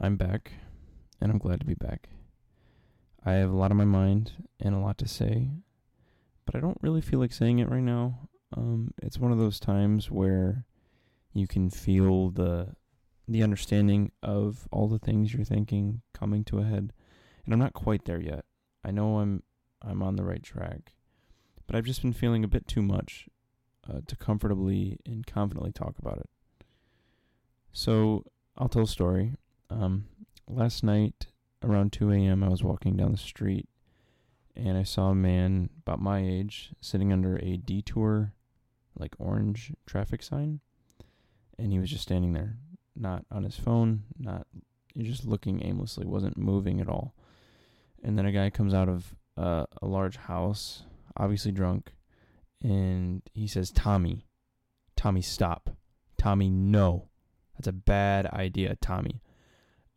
I'm back, and I'm glad to be back. I have a lot on my mind and a lot to say, but I don't really feel like saying it right now. Um, it's one of those times where you can feel the the understanding of all the things you're thinking coming to a head, and I'm not quite there yet. I know I'm I'm on the right track, but I've just been feeling a bit too much uh, to comfortably and confidently talk about it. So I'll tell a story. Um, last night around 2 a.m., I was walking down the street and I saw a man about my age sitting under a detour, like orange traffic sign. And he was just standing there, not on his phone, not just looking aimlessly, wasn't moving at all. And then a guy comes out of uh, a large house, obviously drunk, and he says, Tommy, Tommy, stop. Tommy, no. That's a bad idea, Tommy.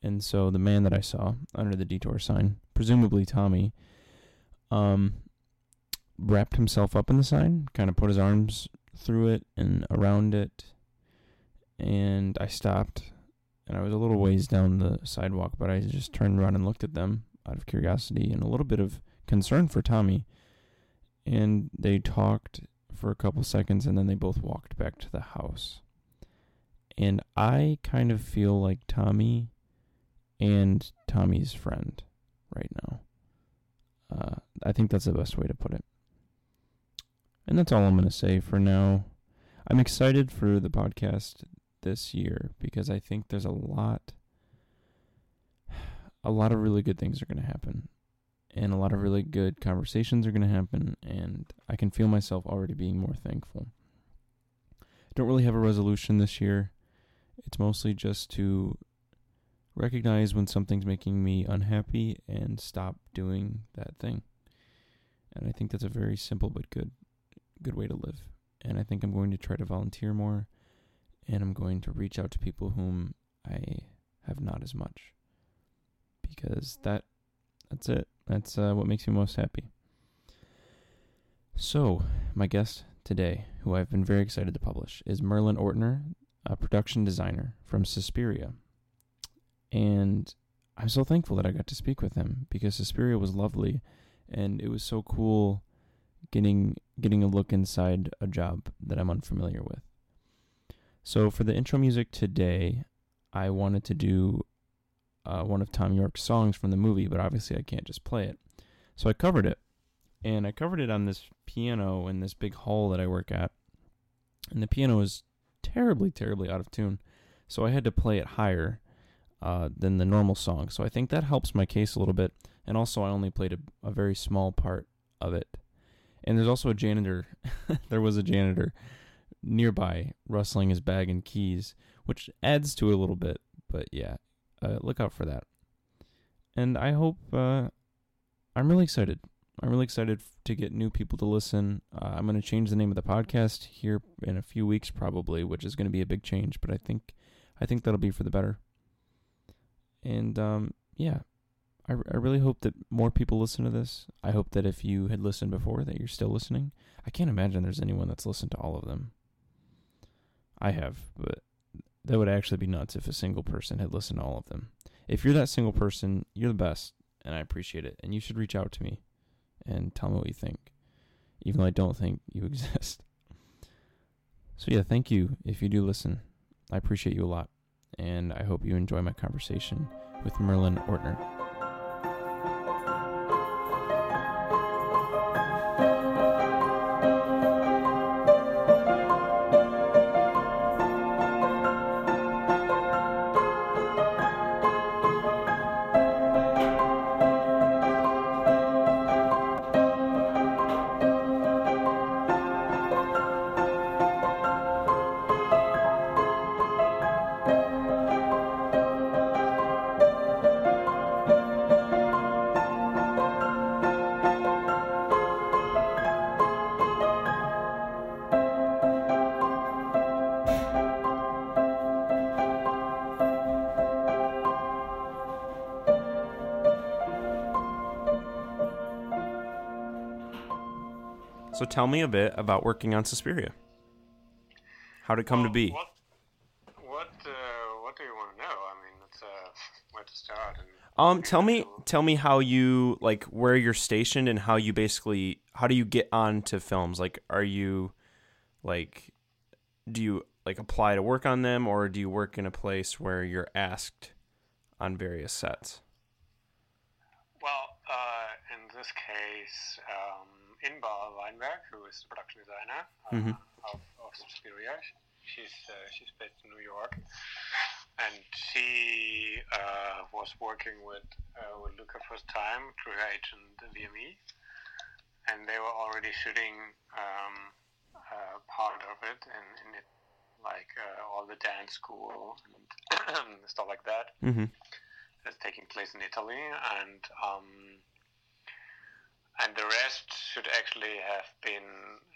And so the man that I saw under the detour sign, presumably Tommy, um, wrapped himself up in the sign, kind of put his arms through it and around it. And I stopped, and I was a little ways down the sidewalk, but I just turned around and looked at them out of curiosity and a little bit of concern for Tommy. And they talked for a couple seconds, and then they both walked back to the house. And I kind of feel like Tommy and Tommy's friend right now. Uh, I think that's the best way to put it. And that's all I'm going to say for now. I'm excited for the podcast this year because I think there's a lot a lot of really good things are going to happen and a lot of really good conversations are going to happen and I can feel myself already being more thankful. I don't really have a resolution this year. It's mostly just to recognize when something's making me unhappy and stop doing that thing. And I think that's a very simple but good good way to live. And I think I'm going to try to volunteer more and I'm going to reach out to people whom I have not as much. Because that that's it. That's uh, what makes me most happy. So, my guest today, who I've been very excited to publish, is Merlin Ortner, a production designer from Suspiria. And I'm so thankful that I got to speak with him because Suspiria was lovely and it was so cool getting getting a look inside a job that I'm unfamiliar with. So for the intro music today, I wanted to do uh, one of Thom Yorke's songs from the movie, but obviously I can't just play it. So I covered it, and I covered it on this piano in this big hall that I work at, and the piano is terribly, terribly out of tune. So I had to play it higher uh, than the normal song. So I think that helps my case a little bit. And also, I only played a, a very small part of it. And there's also a janitor. there was a janitor nearby rustling his bag and keys, which adds to it a little bit. But yeah, uh, look out for that. And I hope uh, I'm really excited. I'm really excited to get new people to listen. Uh, I'm going to change the name of the podcast here in a few weeks, probably, which is going to be a big change. But I think, I think that'll be for the better. And um, yeah, I, I really hope that more people listen to this. I hope that if you had listened before, that you're still listening. I can't imagine there's anyone that's listened to all of them. I have, but that would actually be nuts if a single person had listened to all of them. If you're that single person, you're the best, and I appreciate it. And you should reach out to me and tell me what you think, even though I don't think you exist. So, yeah, thank you if you do listen. I appreciate you a lot, and I hope you enjoy my conversation with Merlin Ortner. Tell me a bit about working on Suspiria. How did it come well, to be? What what, uh, what do you want to know? I mean, it's uh, where to start. And Um, tell me, tell me how you like where you're stationed and how you basically how do you get onto films? Like, are you like, do you like apply to work on them, or do you work in a place where you're asked on various sets? Well, uh, in this case, um, Inbal Weinberg, who is the production designer uh, Mhm. of, of Suspiria, she's uh, she's based in New York, and she uh, was working with uh, with Luca first time through her agent VME, and they were already shooting um, uh, part of it and in it, like uh, all the dance school and stuff like that. Mm-hmm. that's taking place in Italy, and um, and the rest should actually have been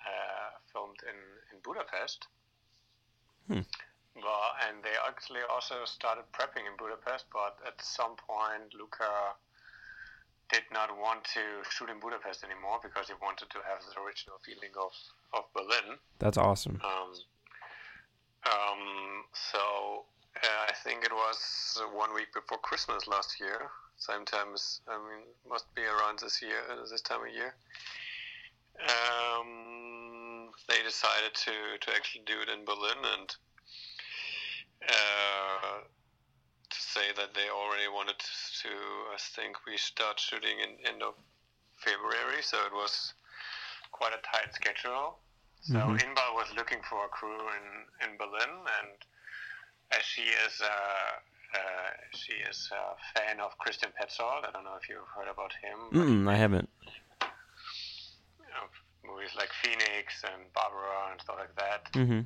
uh, filmed in, in Budapest. Hmm. Well, and they actually also started prepping in Budapest, but at some point, Luca did not want to shoot in Budapest anymore because he wanted to have the original feeling of, of Berlin. That's awesome. Um, um, so uh, I think it was one week before Christmas last year. Sometimes I mean must be around this year, uh, this time of year. Um, they decided to to actually do it in Berlin and uh, to say that they already wanted to. I think we start shooting in end of February, so it was quite a tight schedule. So Mhm. Inbal was looking for a crew in, in Berlin, and as she is a, uh, she is a fan of Christian Petzold. I don't know if you've heard about him. Mm, I haven't. you know, movies like Phoenix and Barbara and stuff like that. Mm-hmm.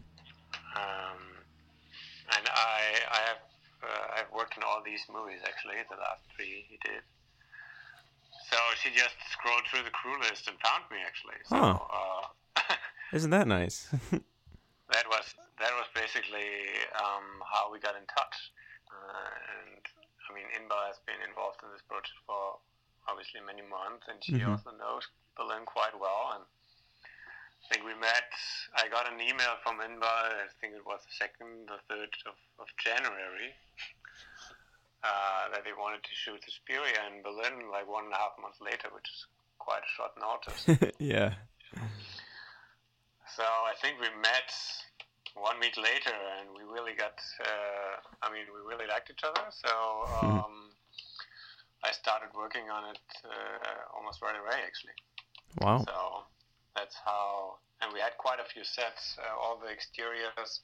Um, and I, I have, uh, I've worked in all these movies actually. The last three he did. So she just scrolled through the crew list and found me actually. So Huh. uh, Isn't that nice? that was that was basically um, how we got in touch. Uh, and I mean, Inbal has been involved in this project for obviously many months, and she Mhm. also knows Berlin quite well. And I think we met. I got an email from Inbal. I think it was the second or third of, of January. Uh, that they wanted to shoot Suspiria in Berlin like one and a half months later, which is quite a short notice. yeah. So I think we met one week later, and we really got. Uh, I mean, we really liked each other. So um, I started working on it uh, almost right away, actually. Wow. So that's how. And we had quite a few sets. Uh, all the exteriors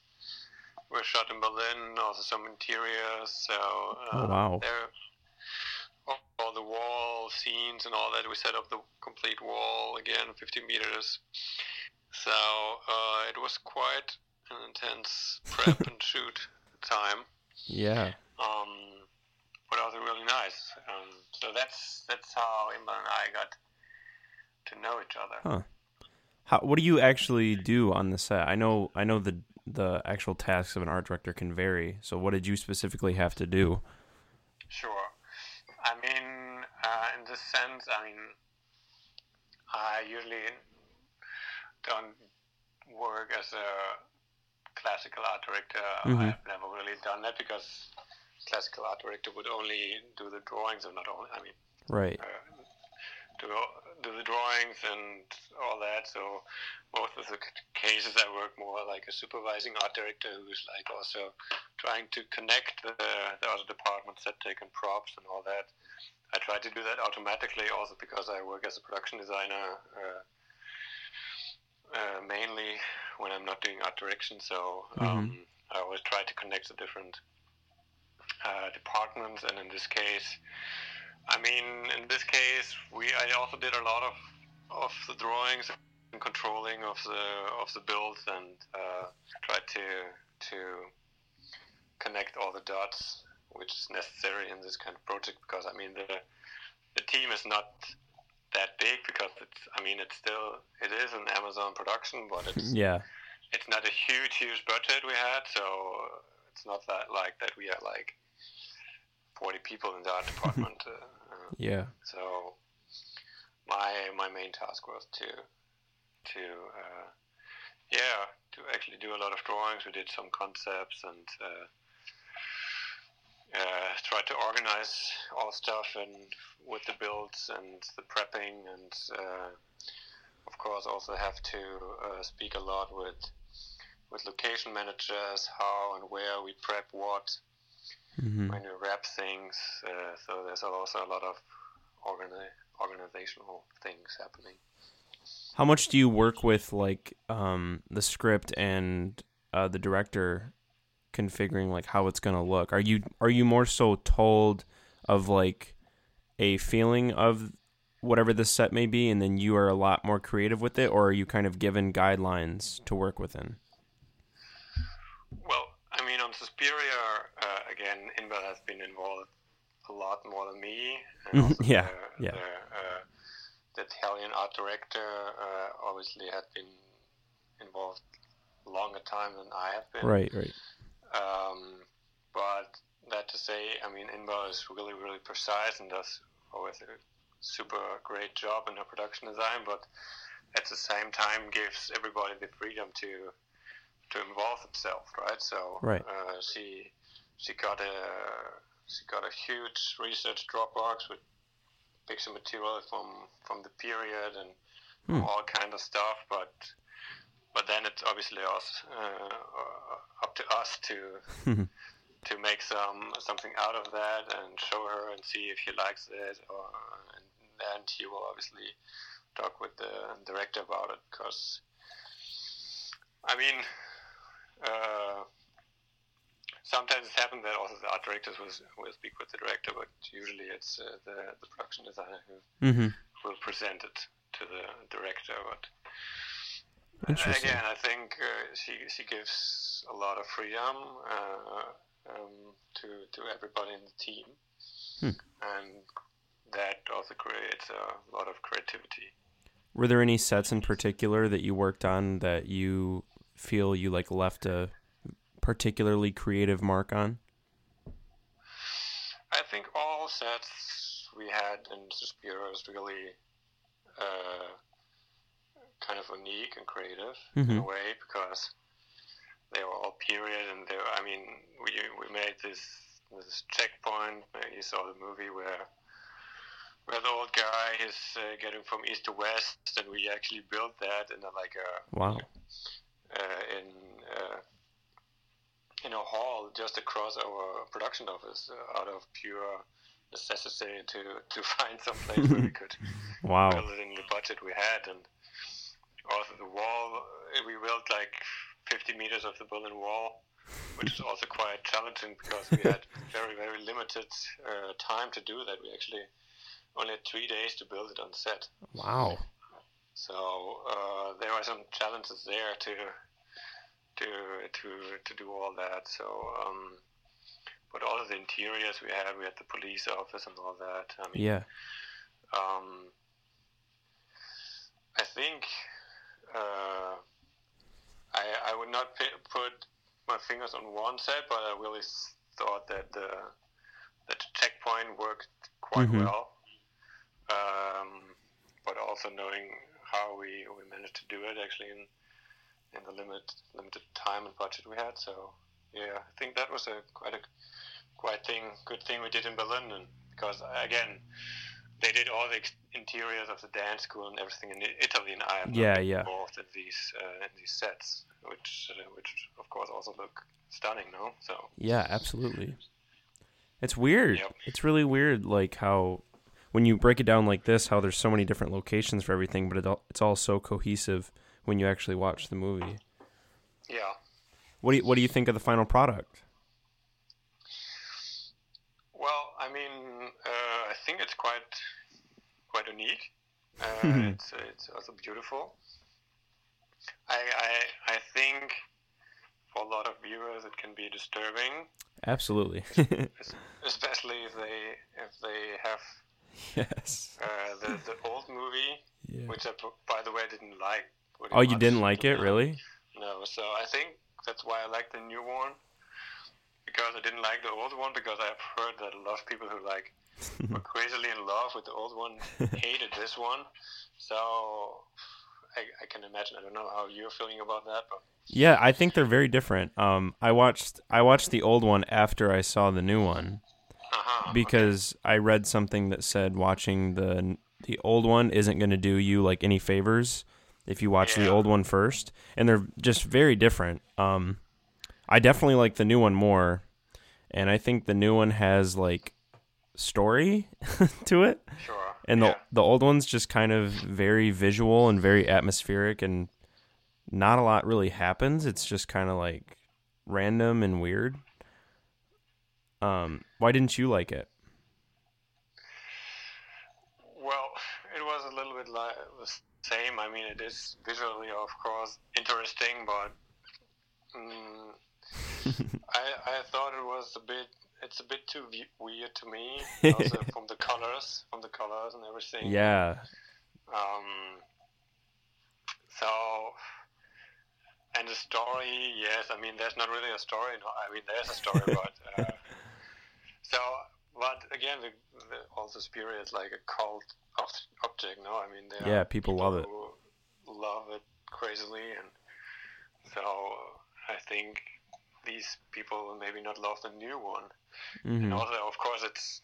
were shot in Berlin. Also some interiors. So uh, Oh, wow. there. All, all the wall scenes and all that. We set up the complete wall again, 50 meters. So uh, it was quite an intense prep and shoot time. Yeah. Um, but also really nice. Um, so that's that's how Inbal and I got to know each other. Huh. How? What do you actually do on the set? I know. I know the the actual tasks of an art director can vary. So, what did you specifically have to do? Sure. I mean, uh, in this sense, I mean, I usually don't work as a classical art director. Mhm. I've never really done that because classical art director would only do the drawings, or not only. I mean, Right. uh, do do the drawings and all that. So most of the cases I work more like a supervising art director who's like also trying to connect the, the other departments that take in props and all that. I try to do that automatically also because I work as a production designer uh, uh, mainly when I'm not doing art direction. So um, I always try to connect the different uh, departments, and in this case, I mean, in this case, we I also did a lot of of the drawings and controlling of the of the builds, and uh, tried to to connect all the dots, which is necessary in this kind of project. Because I mean, the the team is not that big because it's I mean it's still it is an Amazon production, but it's Yeah. it's not a huge huge budget we had, so it's not that like that we are like 40 people in the art department. uh, uh, Yeah. so my my main task was to to uh, yeah to actually do a lot of drawings. We did some concepts and uh, uh, try to organize all stuff and with the builds and the prepping and uh, of course also have to uh, speak a lot with with location managers how and where we prep what Mm-hmm. when we wrap things uh, so there's also a lot of organi- organizational things happening How much do you work with like um, the script and uh, the director configuring like how it's gonna look? Are you are you more so told of like a feeling of whatever the set may be, and then you are a lot more creative with it, or are you kind of given guidelines to work within? Well, I mean, on Suspiria, uh, again, Inbal has been involved a lot more than me. And. Yeah, the, yeah. The, uh, the Italian art director uh, obviously had been involved longer time than I have been. Right, right. Um, but that to say, I mean, Inbal is really, really precise and does always a super great job in her production design, but at the same time gives everybody the freedom to to involve themselves, right? So Right. Uh, she she got a she got a huge research Dropbox with picture material from from the period and Hmm. all kind of stuff, but but then it's obviously us uh, up to us to to make some something out of that and show her and see if she likes it, or and then she will obviously talk with the director about it because I mean. Uh, sometimes it's happened that also the art directors will, will speak with the director, but usually it's uh, the, the production designer who Mm-hmm. will present it to the director. But Interesting. again, I think uh, she she gives a lot of freedom uh, um, to to everybody in the team, Hmm. and that also creates a lot of creativity. Were there any sets in particular that you worked on that you feel you like left a particularly creative mark on? I think all sets we had in Suspiria is really uh, kind of unique and creative in a Mhm. way because they were all period and they were, I mean we we made this this checkpoint. uh, You saw the movie where where the old guy is uh, getting from east to west, and we actually built that in a, like a Wow. uh, in uh, in a hall just across our production office uh, out of pure necessity to to find some place where we could Wow. build it in the budget we had and also the wall uh, we built like 50 meters of the Berlin Wall which is also quite challenging because we had very very limited uh, time to do that we actually only had three days to build it on set Wow. so uh, there are some challenges there to to to to do all that. So, um, but all of the interiors we had, we had the police office and all that. I mean, Yeah. um, I think uh, I I would not put my fingers on one set, but I really thought that the that the checkpoint worked quite Mhm. well. Um, but also knowing how we, we managed to do it actually in in the limit limited time and budget we had. So yeah, I think that was a quite a quite thing good thing we did in Berlin, and because again they did all the ex- interiors of the dance school and everything in Italy, and I am Yeah, yeah. involved in these uh, in these sets, which uh, which of course also look stunning, no? So Yeah, absolutely. It's weird. Yep. It's really weird, like how when you break it down like this, how there's so many different locations for everything, but it all, it's all so cohesive when you actually watch the movie. yeah, What do you, What do you think of the final product? Well, I mean, uh, I think it's quite quite unique. Uh, it's it's also beautiful. I, I I think for a lot of viewers it can be disturbing, Absolutely. especially if they if they have yes. uh, the the old movie, Yeah. which I by the way didn't like. Oh, you didn't like it, really? No, so I think that's why I like the new one because I didn't like the old one because I've heard that a lot of people who like were crazily in love with the old one hated this one. So I, I can imagine. I don't know how you're feeling about that, but Yeah, I think they're very different. Um, I watched I watched the old one after I saw the new one uh-huh, because I read something that said watching the the old one isn't going to do you like any favors if you watch the old one first, and they're just very different. Um, I definitely like the new one more, and I think the new one has like story to it. sure. And the yeah. the old one's just kind of very visual and very atmospheric and not a lot really happens. It's just kind of like random and weird. Um, why didn't you like it? Well, it was a little bit like the same. I mean, it is visually, of course, interesting, but mm, I I thought it was a bit. It's a bit too we- weird to me, also from the colors, from the colors and everything. Yeah, Um. So, and the story, yes. I mean, there's not really a story. No, I mean, there's a story, but uh, so, but again, the, the, also spirit is like a cult of object. No, I mean, Yeah, are people love it. Love it crazily, and so I think these people maybe not love the new one. And hmm also, of course, it's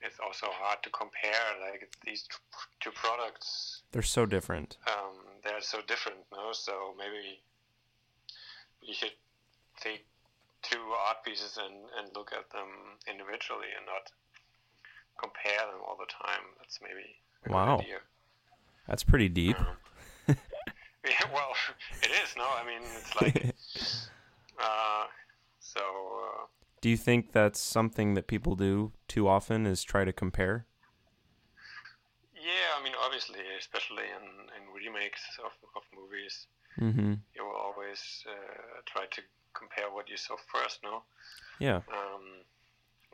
it's also hard to compare like these two products they're so different. um, they're so different no so maybe you should take two art pieces and, and look at them individually and not compare them all the time that's maybe a good Wow. idea. That's pretty deep. Um, yeah, well it is no i mean it's like uh, so uh, Do you think that's something that people do too often? Is try to compare? yeah i mean obviously especially in, in remakes of, of movies Mm-hmm. you will always uh, try to compare what you saw first no Yeah. um,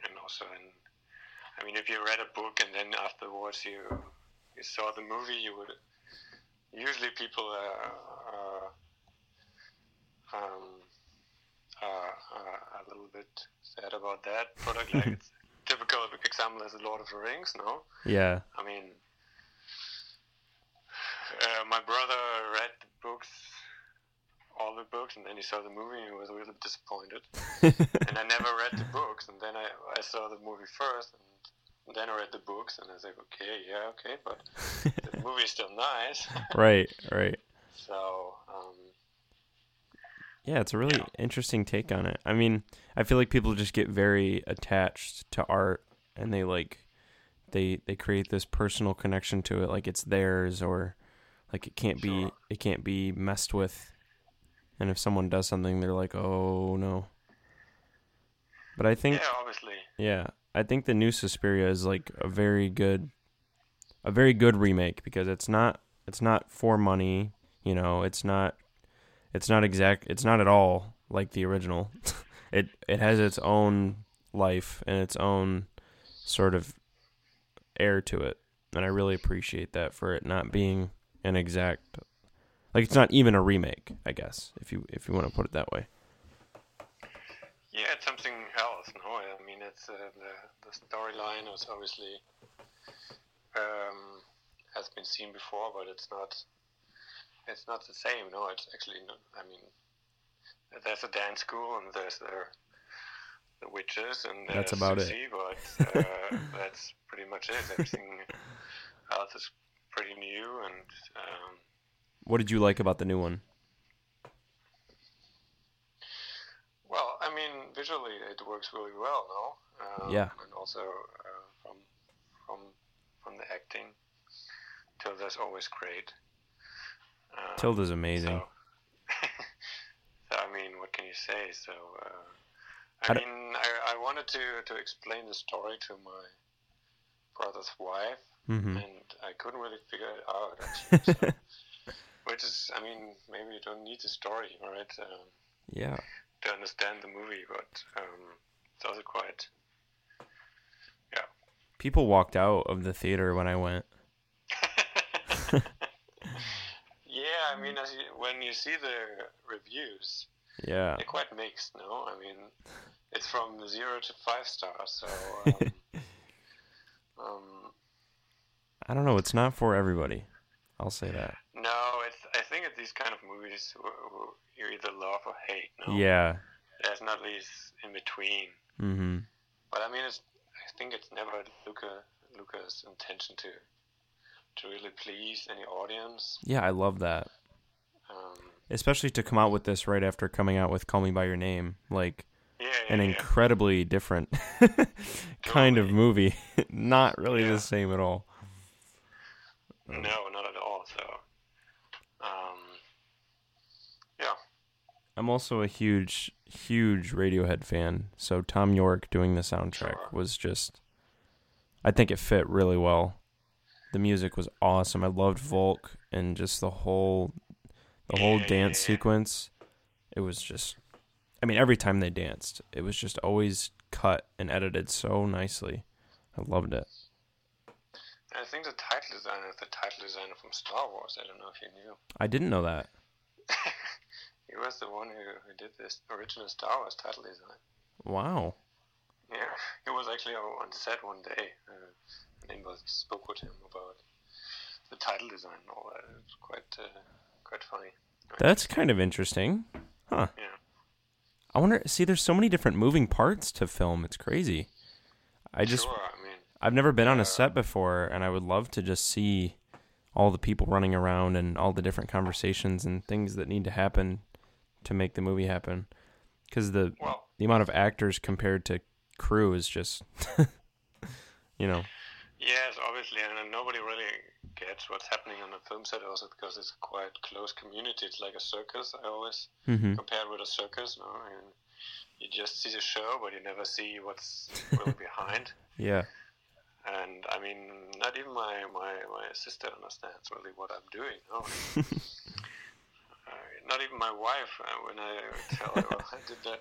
and also in I mean if you read a book and then afterwards you you saw the movie you would usually people uh, uh, um, are a little bit sad about that product like it's typical example is Lord of the Rings no Yeah. I mean uh, my brother read the books all the books and then he saw the movie and he was really disappointed and I never read the books, and then I, I saw the movie first, and then I read the books, and I was like, okay, yeah, okay, but the movie is still nice. right. Right. so, um, Yeah, it's a really Yeah. interesting take on it. I mean, I feel like people just get very attached to art and they like they they create this personal connection to it like it's theirs or like it can't be it can't be messed with. And if someone does something they're like, "Oh, no." But I think yeah, obviously, yeah, I think the new Suspiria is like a very good, a very good remake because it's not it's not for money, you know, it's not it's not exact it's not at all like the original. it it has its own life and its own sort of air to it, and I really appreciate that for it not being an exact like it's not even a remake, I guess, if you if you want to put it that way. yeah, it's something else. No, I mean, it's uh, the the storyline is obviously um, has been seen before, but it's not it's not the same. No, it's actually not. I mean, there's a dance school and there's the the witches and That's about it. But uh, that's pretty much it. Everything else is pretty new and. Um, What did you like about the new one? Well, I mean, visually it works really well, no? Um, Yeah. And also uh, from from from the acting, Tilda's always great. Um, Tilda's amazing. So, so, I mean, what can you say? So, uh, I I mean, I, I wanted to, to explain the story to my brother's wife, hmm and I couldn't really figure it out, actually. so, which is, I mean, maybe you don't need the story, right? Um, yeah. to understand the movie, but um, it's also quite. Yeah. People walked out of the theater when I went. yeah, I mean, as you, when you see the reviews, Yeah. they're quite mixed. No, I mean, it's from zero to five stars. So, um, um, I don't know. It's not for everybody. I'll say that. No, it's. I think it's these kind of movies who, who you either love or hate. No? Yeah. There's not these in between. Mm-hmm. But I mean, it's. I think it's never Luca Luca's intention to to really please any audience. Yeah, I love that. Um, Especially to come out with this right after coming out with Call Me by Your Name, like yeah, an yeah, incredibly different kind of movie. Not really the same at all. No, not at all. So, um, yeah, I'm also a huge, huge Radiohead fan. So Thom Yorke doing the soundtrack Sure. was just, I think it fit really well. The music was awesome. I loved Volk and just the whole, the whole dance sequence. It was just, I mean, every time they danced, it was just always cut and edited so nicely. I loved it. I think the title designer is the title designer from Star Wars. I don't know if you knew. I didn't know that. he was the one who, who did this original Star Wars title design. Wow. Yeah, he was actually on set one day. Uh, Ingvar spoke with him about the title design and all that. It's quite, uh, quite funny. That's kind of interesting. Huh. Yeah. I wonder, see, there's so many different moving parts to film. It's crazy. I just, sure. I mean, I've never been on a set before, and I would love to just see all the people running around and all the different conversations and things that need to happen to make the movie happen. Because the well, the amount of actors compared to crew is just, you know, yes, obviously, and nobody really gets what's happening on the film set also because it's a quite close community. It's like a circus. I always hmm compare with a circus. No, and you just see the show, but you never see what's really behind. yeah, And I mean, not even my, my, my sister understands really what I'm doing. No? not even my wife. Uh, when I tell her, well, I did the,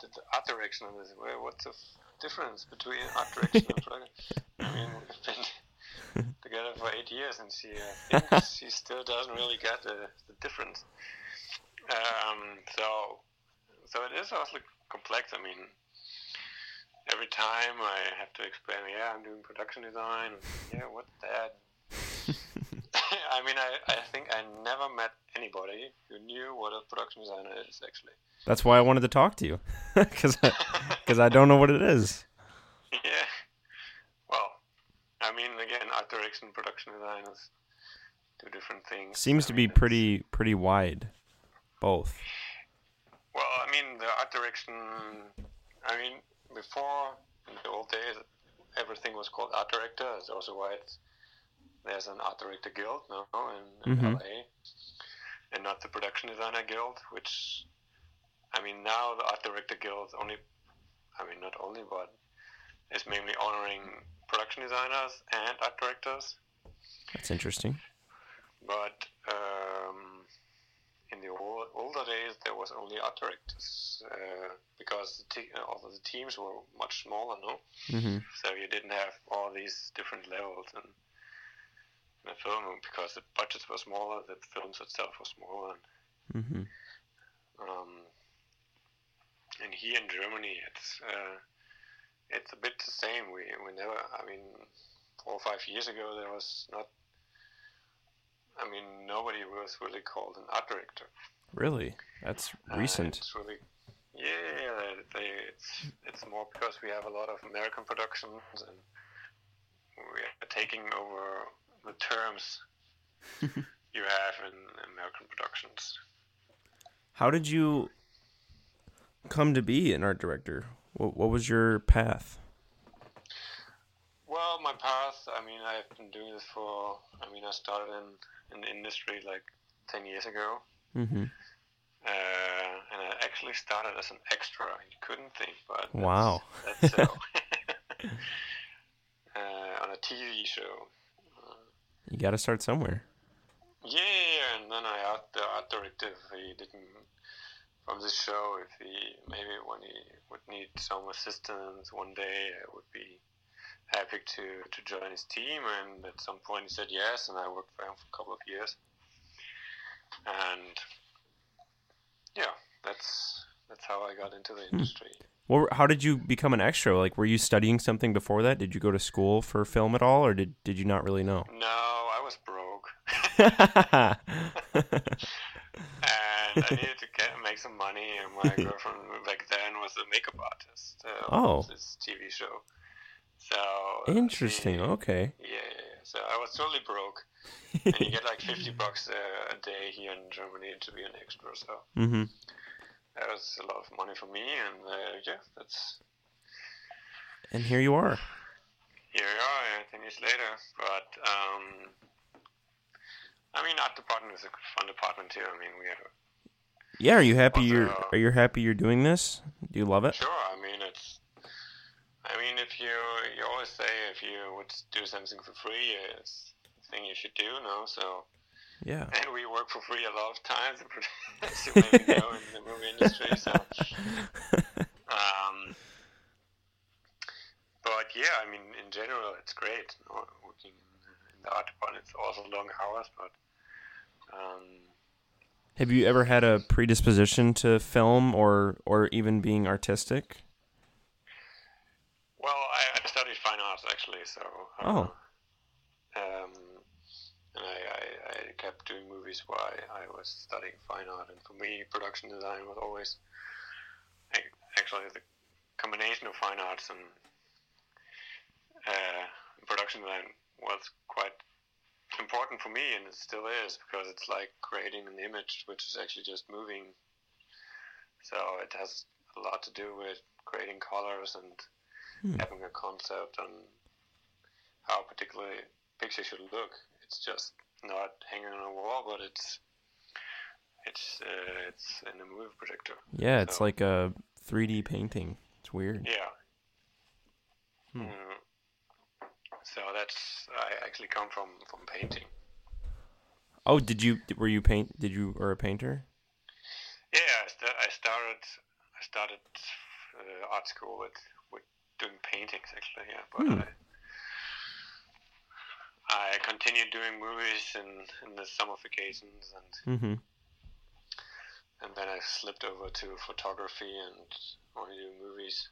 did the art direction on this, well, what's the f- difference between art direction and production? I mean, we've been together for eight years, and she uh, thinks she still doesn't really get the, the difference. Um, so, so it is also complex. I mean, every time I have to explain, yeah, I'm doing production design. Yeah, what's that? I mean, I, I think I never met anybody who knew what a production designer is, actually. that's why I wanted to talk to you, because because I don't know what it is. yeah. Well, I mean, again, art direction, production design is two different things. Seems I to mean, be pretty pretty wide, both. Well, I mean, the art direction. I mean, before in the old days, everything was called art director. That's also why it's, there's an art director guild now in, in Mhm. LA, and not the production designer guild. Which, I mean, now the art director guild only. I mean, not only, but is mainly honoring production designers and art directors. That's interesting. But um, in the old, older days, there was only art directors uh, because the te- although the teams were much smaller, no, hmm so you didn't have all these different levels in the film because the budgets were smaller, the films itself were smaller. And, hmm um, and here in Germany, it's uh, it's a bit the same. We we never. I mean, four or five years ago, there was not. I mean, nobody was really called an art director. Really, that's Uh, recent. it's really, yeah, they, it's it's more because we have a lot of American productions and we are taking over the terms you have in American productions. How did you come to be an art director? What what was your path? Well, my path. I mean, I've been doing this for. I mean, I started in in the industry like ten years ago, hmm uh, and I actually started as an extra. You couldn't think, but that's- Wow. that's so. uh, on a TV show. You got to start somewhere. Yeah, and then I asked the art director if he didn't from the show if he maybe when he would need some assistance one day I would be happy to to join his team and at some point he said yes and I worked for him for a couple of years and yeah that's that's how I got into the hmm. industry. Well, how did you become an extra? Like, were you studying something before that? Did you go to school for film at all, or did did you not really know? No, I was broke. and I needed to get make some money. And my girlfriend back then was a makeup artist. Uh, Oh. this TV show. So Interesting. she- Okay. Yeah, yeah, yeah. So I was totally broke, and you get like fifty bucks a, a day here in Germany to be an extra. So mm-hmm. That was a lot of money for me, and uh, yeah, that's And here you are. here we are, ten years later. But um, I mean, art department is a fun department too. I mean, we have Yeah. Are you happy? Also- You're. Are you happy? You're doing this? Do you love it? Sure. I mean, it's. I mean, if you you always say if you would do something for free, it's the thing you should do. No, so Yeah. and we work for free a lot of times, as you maybe know in the movie industry. So, um, but yeah, I mean, in general, it's great. You know, working in the art department, it's also long hours, but. Um, Have you ever had a predisposition to film or or even being artistic? Well, I, I studied fine arts actually, so. Uh, Oh. Um, and I, I, I kept doing movies while I, I was studying fine art, and for me, production design was always actually the combination of fine arts and uh, production design was quite important for me, and it still is because it's like creating an image which is actually just moving. So it has a lot to do with creating colors and Hmm. having a concept on how a particular picture should look. It's just not hanging on a wall, but it's it's uh, it's in a movie projector. Yeah, it's So- like a 3D painting. It's weird. Yeah. Hmm. Mm. So that's I actually come from from painting. Oh, did you were you paint? Did you were a painter? Yeah, I, st- I started I started uh, art school with with doing paintings actually. Yeah, but Hmm. I I continued doing movies in in the summer vacations and Mm-hmm. and then I slipped over to photography and only do movies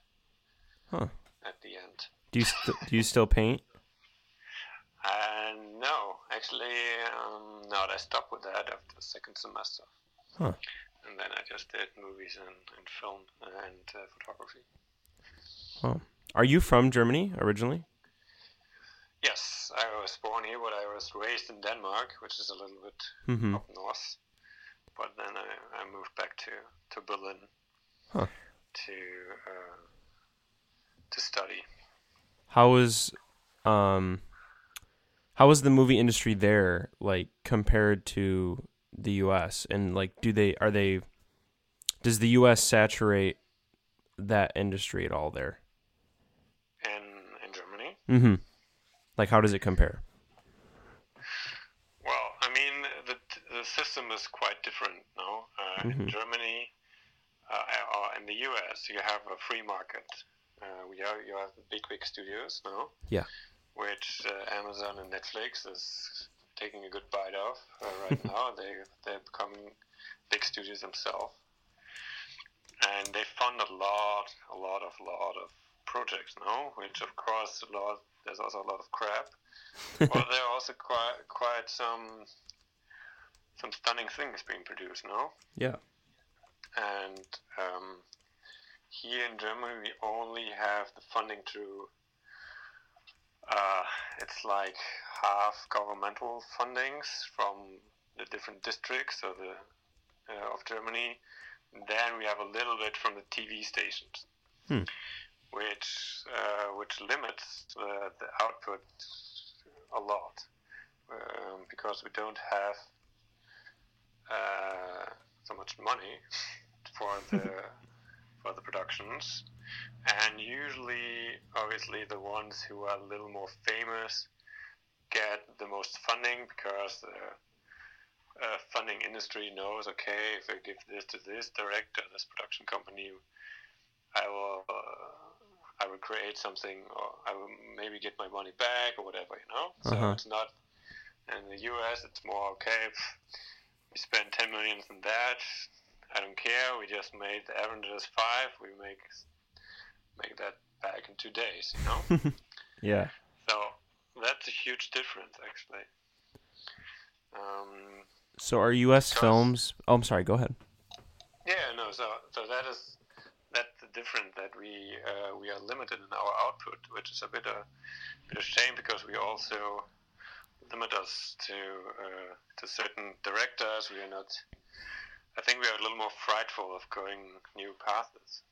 Huh. at the end. Do you st- do you still paint? And no, actually, um, no, I stopped with that after the second semester. Huh. And then I just did movies and, and film and uh, photography. Are you from Germany originally? Yes, I was born here, but I was raised in Denmark, which is a little bit Mm-hmm. up north. But then I, I moved back to, to Berlin Huh. to uh, to study. How was um how was the movie industry there like compared to the US and like do they are they does the US saturate that industry at all there? in in Germany. Mhm. Like how does it compare? Well, I mean, the the system is quite different now. Uh, Mhm. In Germany, uh, or in the U.S., you have a free market. Uh, we have you have the big big studios now. Yeah. Which uh, Amazon and Netflix is taking a good bite of uh, right now. They they're becoming big studios themselves, and they fund a lot, a lot of lot of projects now. Which of course, a lot there's also a lot of crap well, there are also quite quite some some stunning things being produced now. Yeah. And um, here in Germany, we only have the funding through. Uh, it's like half governmental fundings from the different districts of the uh, of Germany. Then we have a little bit from the TV stations, Hmm. Which uh, which limits the, the output a lot um, because we don't have uh, so much money for the for the productions, and usually, obviously, the ones who are a little more famous get the most funding because the uh, funding industry knows, okay, if I give this to this director, this production company, I will. Uh, I will create something, or I will maybe get my money back, or whatever, you know. So Uh-huh. it's not. In the U.S., it's more okay. We spend 10 million on that. I don't care. We just made the Avengers five. We make make that back in two days, you know. Yeah. So that's a huge difference, actually. Um, So are U.S. Films? Oh, I'm sorry. Go ahead. yeah, no. So so that is that's the difference that we uh, we are limited in our output, which is a bit a bit of shame because we also limit us to uh, to certain directors. We are not. I think we are a little more frightful of going new paths.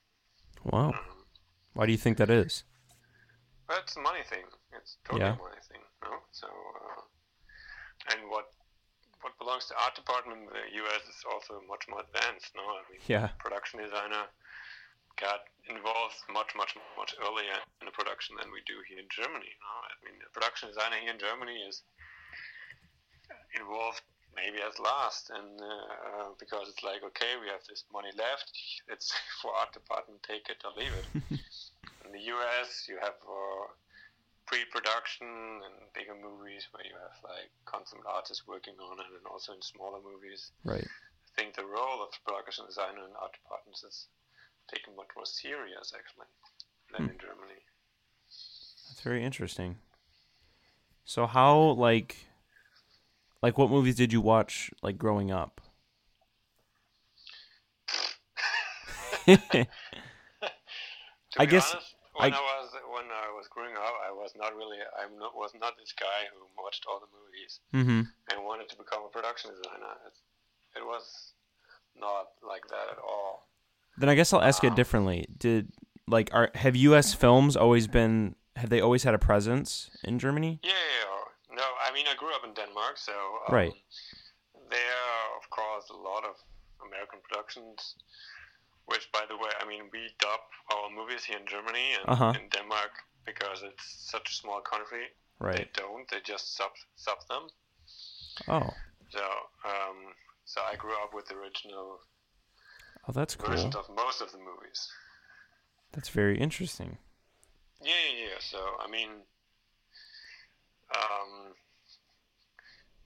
Wow. Um, Why do you think that is? Well, it's a money thing. It's totally Yeah. a money thing. No, so uh, and what what belongs to art department in the U.S. is also much more advanced. No, I mean, Yeah. production designer got involved much, much, much earlier in the production than we do here in Germany. No, I mean, the production designer here in Germany is involved maybe at last, and uh, because it's like, okay, we have this money left. It's for art department, take it or leave it. In the US, you have uh, pre-production and bigger movies where you have like consummate artists working on it, and also in smaller movies. Right. I think the role of production designer in art departments is taken much more serious actually than Hmm. in Germany. That's very interesting. So how like like what movies did you watch like growing up? To I be guess honest, when I- I, was when I was growing up, I was not really I'm not was not this guy who watched all the movies mm-hmm. and wanted to become a production designer. It, it was not like that at all. Then I guess I'll ask it differently. Did like are have U.S. films always been have they always had a presence in Germany? Yeah, yeah, yeah. no, I mean I grew up in Denmark, so um, Right. There are of course a lot of American productions. Which, by the way, I mean we dub our movies here in Germany and Uh-huh. in Denmark because it's such a small country. Right. They don't. They just sub sub them. Oh. So, um, so I grew up with the original Oh, that's cool. versions of most of the movies. That's very interesting. Yeah, yeah, yeah. So, I mean, um,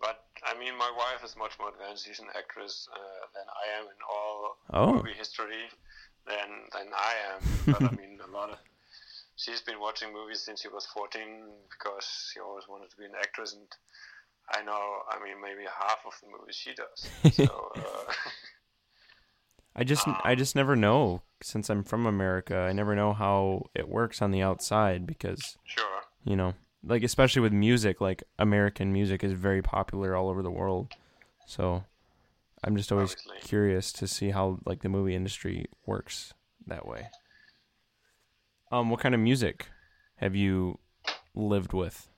but I mean, my wife is much more advanced. She's an actress uh, than I am in all Oh. movie history than than I am. But I mean, a lot of. She's been watching movies since she was 14 because she always wanted to be an actress, and I know, I mean, maybe half of the movies she does. So, uh, I just I just never know since I'm from America. I never know how it works on the outside because sure. you know, like especially with music, like American music is very popular all over the world. So I'm just always Obviously. curious to see how like the movie industry works that way. Um, what kind of music have you lived with?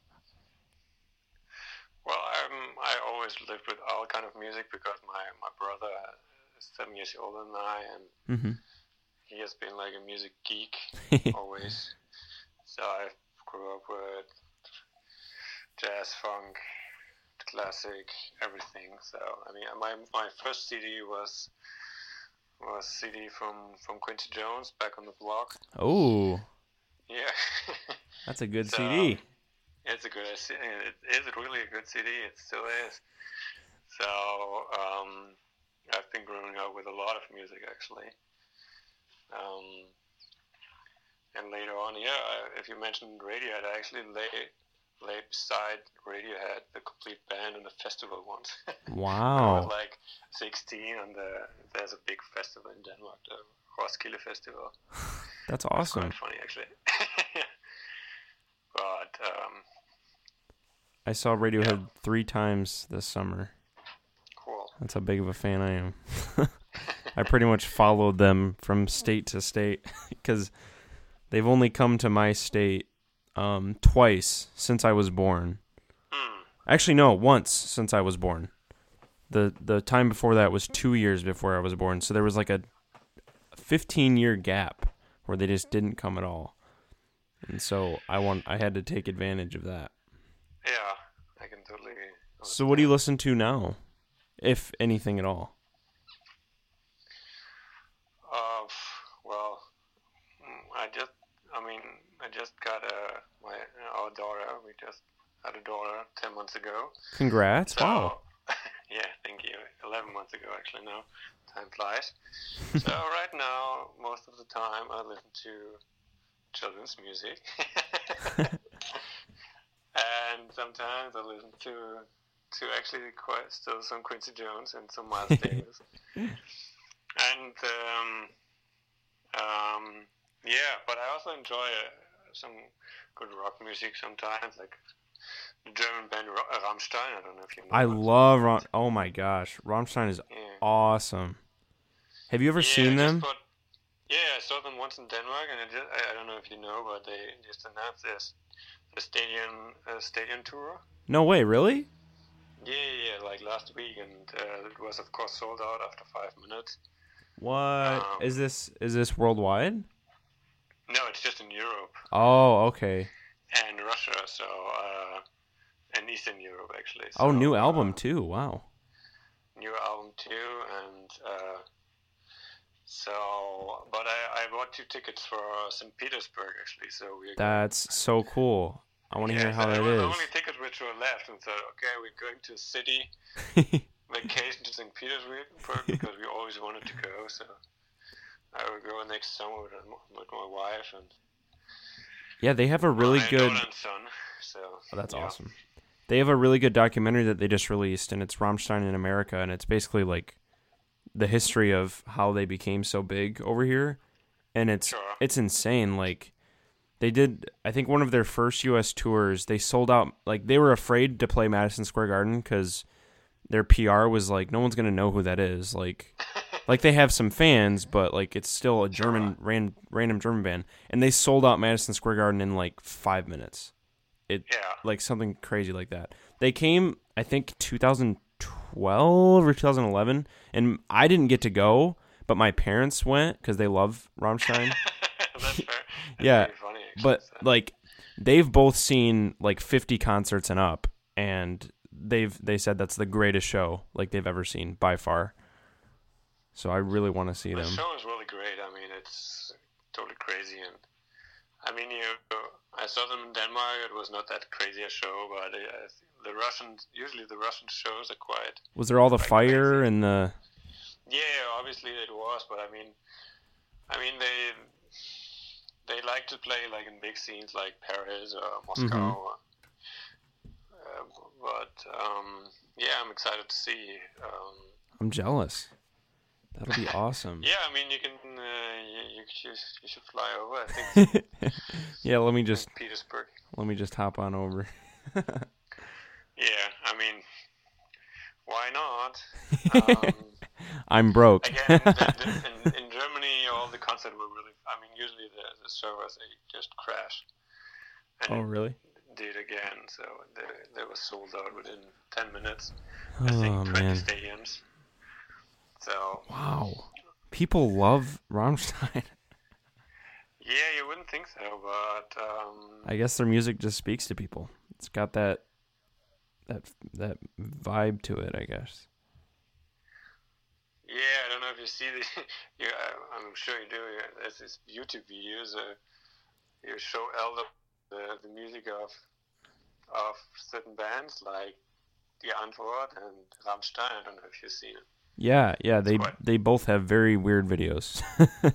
Well, um, I always lived with all kind of music because my, my brother seven years older than I, and Mm-hmm. he has been like a music geek always. So I grew up with jazz, funk, classic, everything. So I mean, my my first CD was was CD from from Quincy Jones, Back on the Block. oh, Yeah. that's a good So, CD. It's a good. CD. It is really a good CD. It still is. So um, I've been growing up with a lot of music actually. Um, and later on, yeah, if you mentioned Radiohead, I actually lay lay beside Radiohead, the complete band, in the festival once. When I was Wow, like 16, and the, there's a big festival in Denmark, the Roskilde Festival. that's awesome. quite funny actually. but um, I saw Radiohead three times this summer. That's how big of a fan I am. I pretty much followed them from state to state because they've only come to my state um, twice since I was born. Hmm. Actually, no, once since I was born. the The time before that was two years before I was born, so there was like a fifteen year gap where they just didn't come at all, and so I want I had to take advantage of that. Yeah, I can totally. So, what do you listen to now, if anything at all? Uh, well, I just, I mean, I just got a my our daughter. We just had a daughter ten months ago. Congrats! So, Wow. yeah, thank you. Eleven months ago, actually. Now, time flies. so right now, most of the time, I listen to children's music, and sometimes I listen to to actually request still some Quincy Jones and some Miles Davis, and um, um, yeah, but I also enjoy uh, some good rock music sometimes, like the German band uh, Rammstein. I don't know if you know. I love Ram- Oh my gosh, Rammstein is Yeah. awesome. Have you ever Yeah, seen them? yeah, I saw them once in Denmark, and it just, I, I don't know if you know, but they just announced this the stadium uh, stadium tour. No way, really? Yeah, yeah, yeah, like last week, and uh, it was of course sold out after five minutes. What Um, is this? Is this worldwide? No, it's just in Europe Oh, okay. and Russia, so uh, and Eastern Europe actually. Oh, So, new uh, album too. Wow. new album too, and uh, so. But I, I bought two tickets for St. Petersburg actually, so we're That's so cool. I want to hear how that was the is. only tickets which were left, and so okay, we're going to a city vacation to St. Petersburg because we always wanted to go. So I will go next summer with, with my wife and yeah, they have a really good. son. So Oh, that's yeah. awesome. They have a really good documentary that they just released, and it's Rammstein in America, and it's basically like the history of how they became so big over here, and it's Sure. it's insane. Like they did, I think one of their first U.S. tours, they sold out. Like they were afraid to play Madison Square Garden because their PR was like, no one's gonna know who that is. Like, like they have some fans, but like it's still a German ran, random German band, and they sold out Madison Square Garden in like five minutes Yeah. like something crazy like that. They came, I think, 2012 or 2011, and I didn't get to go, but my parents went because they love Rammstein. That's fair. That's Yeah, but like, they've both seen like 50 concerts and up, and they've they said that's the greatest show like they've ever seen by far. So I really want to see them. the them. show is really great. I mean, it's totally crazy, and I mean, you. I saw them in Denmark. It was not that crazy a show, but uh, the Russian, usually the Russian shows are quiet Was there all the fire crazy. and the? Yeah, obviously it was, but I mean, I mean they they like to play like in big scenes like Paris or Moscow. Mhm. Or, uh, but um, yeah, I'm excited to see. Um, I'm jealous. That'll be awesome. yeah, I mean you can uh, you, you, should, you should fly over. I think yeah, let me just St. Petersburg. let me just hop on over. Yeah, I mean, why not? Um, I'm broke. again, the, the, in, in Germany, all the concerts were really. I mean, usually the, the servers they just crash. And oh, really? did again, so they, they were sold out within 10 minutes. I Oh think 20 man! stadiums. So, Wow, people love Rammstein. yeah, you wouldn't think so, but um, I guess their music just speaks to people. It's got that that that vibe to it. I guess. Yeah, I don't know if you see the. you, I, I'm sure you do. There's these YouTube videos. Uh, you show Elder the, the music of of certain bands like Die Antwoord and Rammstein. I don't know if you've seen it. Yeah, yeah. They they both have very weird videos.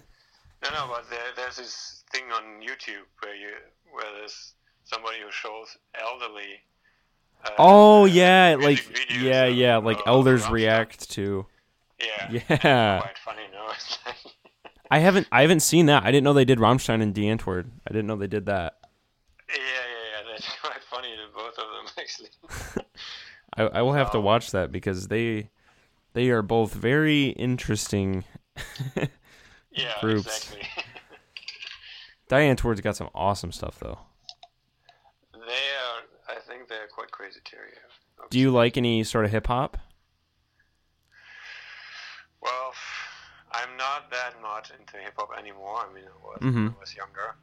No, no, but there, there's this thing on YouTube where you where there's somebody who shows elderly. Uh, oh yeah, like yeah, yeah. Like elders react to. Yeah. Yeah. Quite funny, no? I haven't I haven't seen that. I didn't know they did Rammstein and Die Antwoord. I didn't know they did that. yeah, yeah, yeah. That's quite funny to both of them actually. I, I will have to Um, watch that because they they are both very interesting. Yeah, Groups. exactly. Die Antwoord's got some awesome stuff though. they are. I think they're quite crazy too. Yeah. Do you like any sort of hip hop? Well, I'm not that much into hip hop anymore. I mean, I was mm-hmm. when I was younger.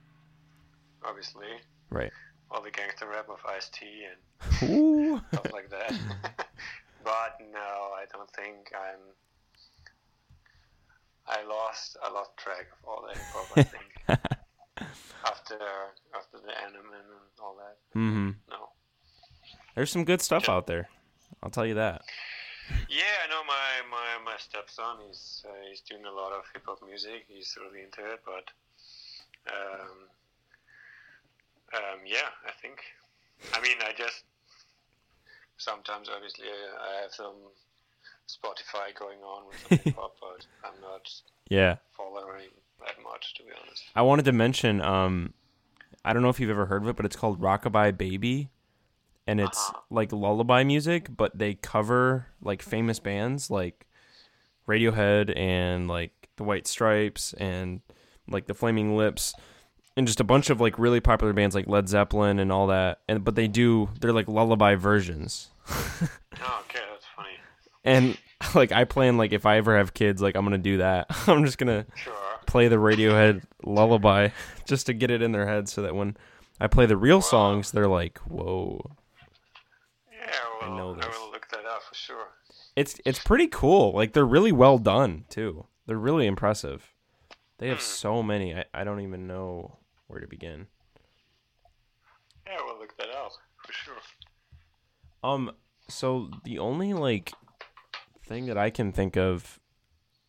Obviously, Right. all the gangster rap of Ice T and Ooh. stuff like that. but no, I don't think I'm. I lost I lost track of all that hip hop. I think after after the anime and all that. Mm-hmm. No. There's some good stuff out there. I'll tell you that. Yeah, I know my my my stepson. He's uh, he's doing a lot of hip hop music. He's really into it, but um, um, yeah, I think. I mean, I just sometimes, obviously, I, have some Spotify going on with some hip hop, but I'm not Yeah. following that much, to be honest. I wanted to mention um I don't know if you've ever heard of it, but it's called Rockabye Baby. And it's Uh-huh. like lullaby music, but they cover like famous bands like Radiohead and like the White Stripes and like the Flaming Lips and just a bunch of like really popular bands like Led Zeppelin and all that. And but they do they're like lullaby versions. Oh, okay, that's funny. And like I plan like if I ever have kids, like I'm gonna do that. I'm just gonna Sure. play the Radiohead lullaby just to get it in their head so that when I play the real songs, they're like, "Whoa." Yeah, well, know I this. will look that up for sure. It's it's pretty cool. Like they're really well done too. They're really impressive. They have so many. I, I don't even know where to begin. Yeah, we'll look that up for sure. Um so the only like thing that I can think of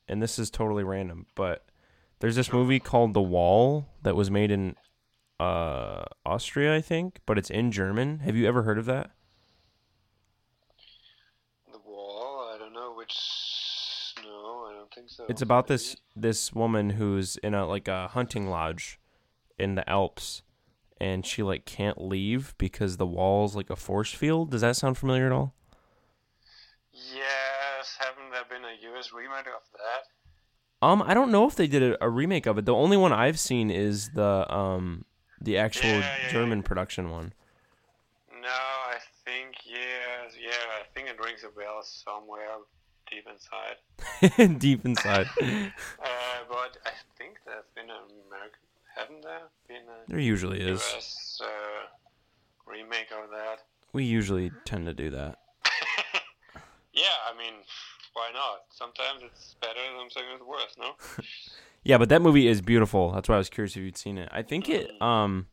and this is totally random, but there's this movie called The Wall that was made in uh Austria, I think, but it's in German. Have you ever heard of that? The wall. I don't know which. No, I don't think so. It's about Maybe. this this woman who's in a like a hunting lodge in the Alps and she like can't leave because the wall's like a force field. Does that sound familiar at all? Yes, haven't there been a US remake of that? Um I don't know if they did a, a remake of it. The only one I've seen is the um the actual Yeah, yeah, German yeah. production one. No, I think yeah, yeah. I think it rings a bell somewhere deep inside. Deep inside. Uh, but I think there's been an American. Haven't there been a there usually is. US uh, remake of that? We usually tend to do that. Yeah, I mean, why not? Sometimes it's better, sometimes it's worse. No. Yeah, but that movie is beautiful. That's why I was curious if you'd seen it. I think it um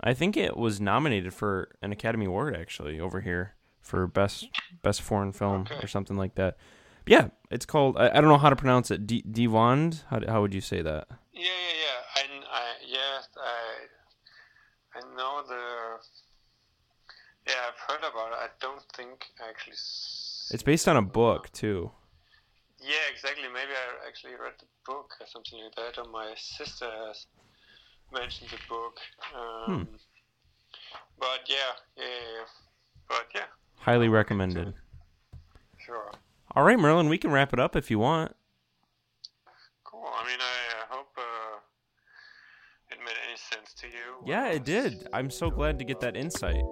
I think it was nominated for an Academy Award actually over here for best best foreign film Okay. or something like that. Yeah, it's called I, I don't know how to pronounce it. D- Die Wand? How how would you say that? Yeah, yeah, yeah. I, I, yes, I, I know the. Yeah, I've heard about it. I don't think I actually. It's based on a book too. Yeah, exactly. Maybe I actually read the book or something like that, or my sister has mentioned the book. Um, But yeah, yeah, yeah, yeah. But yeah, Highly recommended. sure. All right, Merlin, we can wrap it up if you want. Cool. I mean, I hope uh, it made any sense to you. Yeah, it did. I'm so glad to get that insight.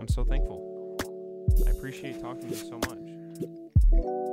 I'm so thankful. I appreciate talking to you so much.